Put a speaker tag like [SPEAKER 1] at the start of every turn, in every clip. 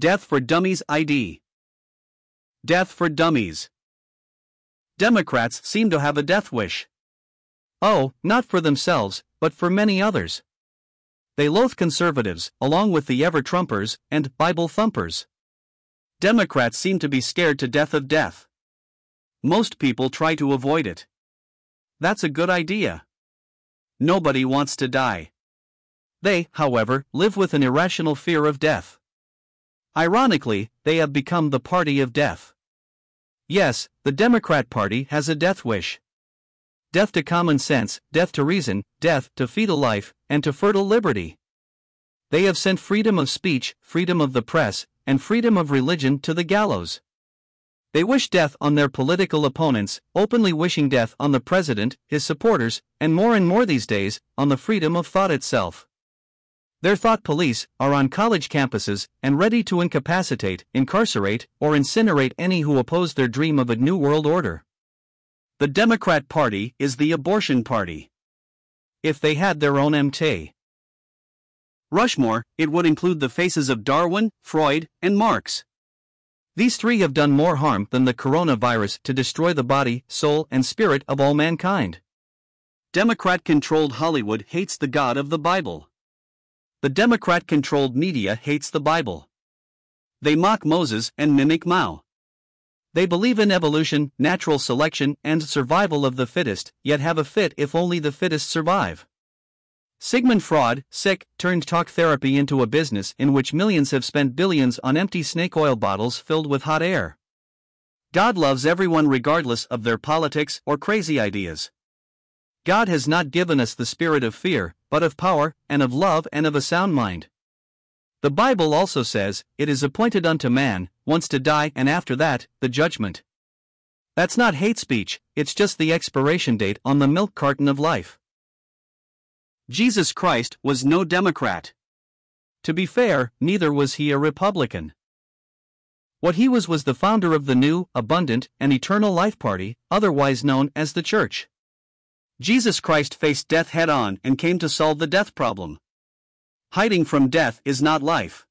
[SPEAKER 1] Death for Dummies ID. Death for Dummies. Democrats seem to have a death wish. Oh, not for themselves, but for many others. They loathe conservatives, along with the ever Trumpers and Bible thumpers. Democrats seem to be scared to death of death. Most people try to avoid it. That's a good idea. Nobody wants to die. They, however, live with an irrational fear of death. Ironically, they have become the party of death. Yes, the Democrat Party has a death wish. Death to common sense, death to reason, death to fetal life, and to fertile liberty. They have sent freedom of speech, freedom of the press, and freedom of religion to the gallows. They wish death on their political opponents, openly wishing death on the president, his supporters, and more and more these days, on the freedom of thought itself. Their thought police are on college campuses and ready to incapacitate, incarcerate, or incinerate any who oppose their dream of a new world order. The Democrat Party is the abortion party. If they had their own MT. Rushmore, it would include the faces of Darwin, Freud, and Marx. These three have done more harm than the coronavirus to destroy the body, soul, and spirit of all mankind. Democrat controlled Hollywood hates the God of the Bible. The Democrat controlled media hates the Bible. They mock Moses and mimic Mao. They believe in evolution, natural selection, and survival of the fittest, yet have a fit if only the fittest survive. Sigmund Freud, sick, turned talk therapy into a business in which millions have spent billions on empty snake oil bottles filled with hot air. God loves everyone regardless of their politics or crazy ideas. God has not given us the spirit of fear, but of power, and of love, and of a sound mind. The Bible also says, It is appointed unto man, once to die, and after that, the judgment. That's not hate speech, it's just the expiration date on the milk carton of life. Jesus Christ was no Democrat. To be fair, neither was he a Republican. What he was was the founder of the new, abundant, and eternal life party, otherwise known as the Church. Jesus Christ faced death head on and came to solve the death problem. Hiding from death is not life.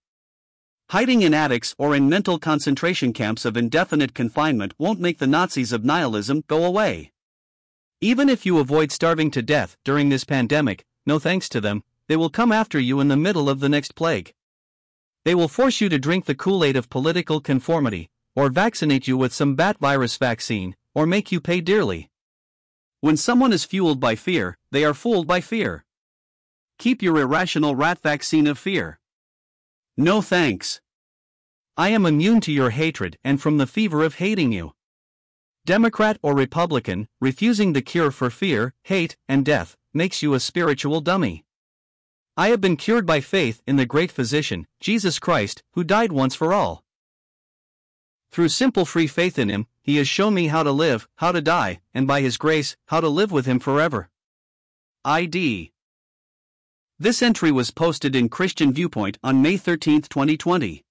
[SPEAKER 1] Hiding in attics or in mental concentration camps of indefinite confinement won't make the Nazis of nihilism go away. Even if you avoid starving to death during this pandemic, no thanks to them, they will come after you in the middle of the next plague. They will force you to drink the Kool Aid of political conformity, or vaccinate you with some bat virus vaccine, or make you pay dearly. When someone is fueled by fear, they are fooled by fear. Keep your irrational rat vaccine of fear. No thanks. I am immune to your hatred and from the fever of hating you. Democrat or Republican, refusing the cure for fear, hate, and death makes you a spiritual dummy. I have been cured by faith in the great physician, Jesus Christ, who died once for all. Through simple free faith in Him, He has shown me how to live, how to die, and by His grace, how to live with Him forever. ID. This entry was posted in Christian Viewpoint on May 13, 2020.